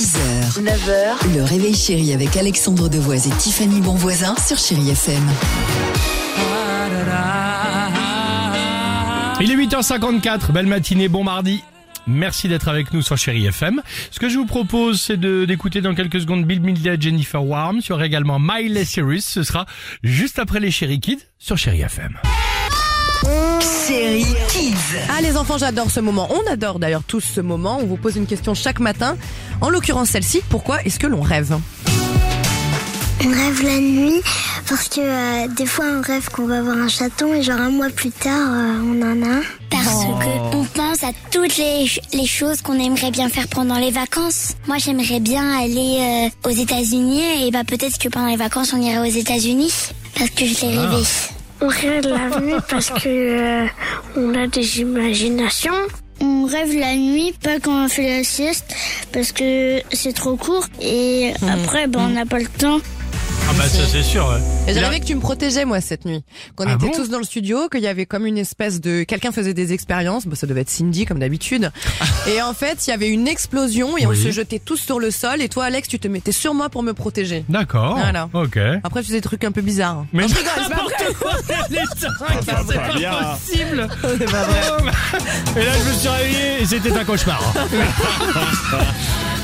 6h, 9h, le réveil chéri avec Alexandre Devoise et Tiffany Bonvoisin sur Chérie FM. Il est 8h54, belle matinée, bon mardi. Merci d'être avec nous sur Chéri FM. Ce que je vous propose, c'est d'écouter dans quelques secondes Bill Medley et Jennifer Warm. Aura également Miley Cyrus. Ce sera juste après les Chéri Kids sur Chéri FM. Chérie Kids. Ah les enfants, j'adore ce moment. On adore d'ailleurs tous ce moment. On vous pose une question chaque matin. En l'occurrence celle-ci, pourquoi est-ce que l'on rêve? On rêve la nuit parce que euh, des fois on rêve qu'on va voir un chaton et genre un mois plus tard euh, on en a un. Parce que on pense à toutes les, ch- les choses qu'on aimerait bien faire pendant les vacances. Moi j'aimerais bien aller euh, aux États-Unis et bah peut-être que pendant les vacances on irait aux États-Unis parce que je l'ai rêvé. On rêve la nuit parce que euh, on a des imaginations. On rêve la nuit, pas quand on fait la sieste, parce que c'est trop court. Et après, ben, on n'a pas le temps. Ah bah ça c'est sûr. Et Il a- rêvé que tu me protégeais moi cette nuit. Qu'on Ah était bon tous dans le studio, qu'il y avait comme une espèce de... Quelqu'un faisait des expériences, bah, ça devait être Cindy comme d'habitude. et en fait, il y avait une explosion et on se jetait tous sur le sol. Et toi Alex, tu te mettais sur moi pour me protéger. D'accord. Voilà. Ok. Après, tu faisais des trucs un peu bizarres. Mais Non, je rigole, n'importe quoi, les c'est pas possible. C'est pas vrai. Et là, je me suis réveillé et c'était un cauchemar.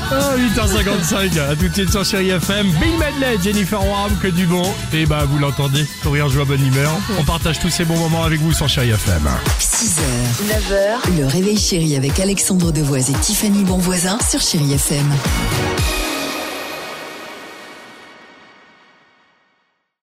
Oh, 8h55, à tout de suite sur Chéri FM. Bill Medley, Jennifer Warm, que du bon. Et bah, vous l'entendez, sourire, joie, bonne humeur. On partage tous ces bons moments avec vous sur Chéri FM. 6h, 9h, le réveil chéri avec Alexandre Devoise et Tiffany Bonvoisin sur Chérie FM.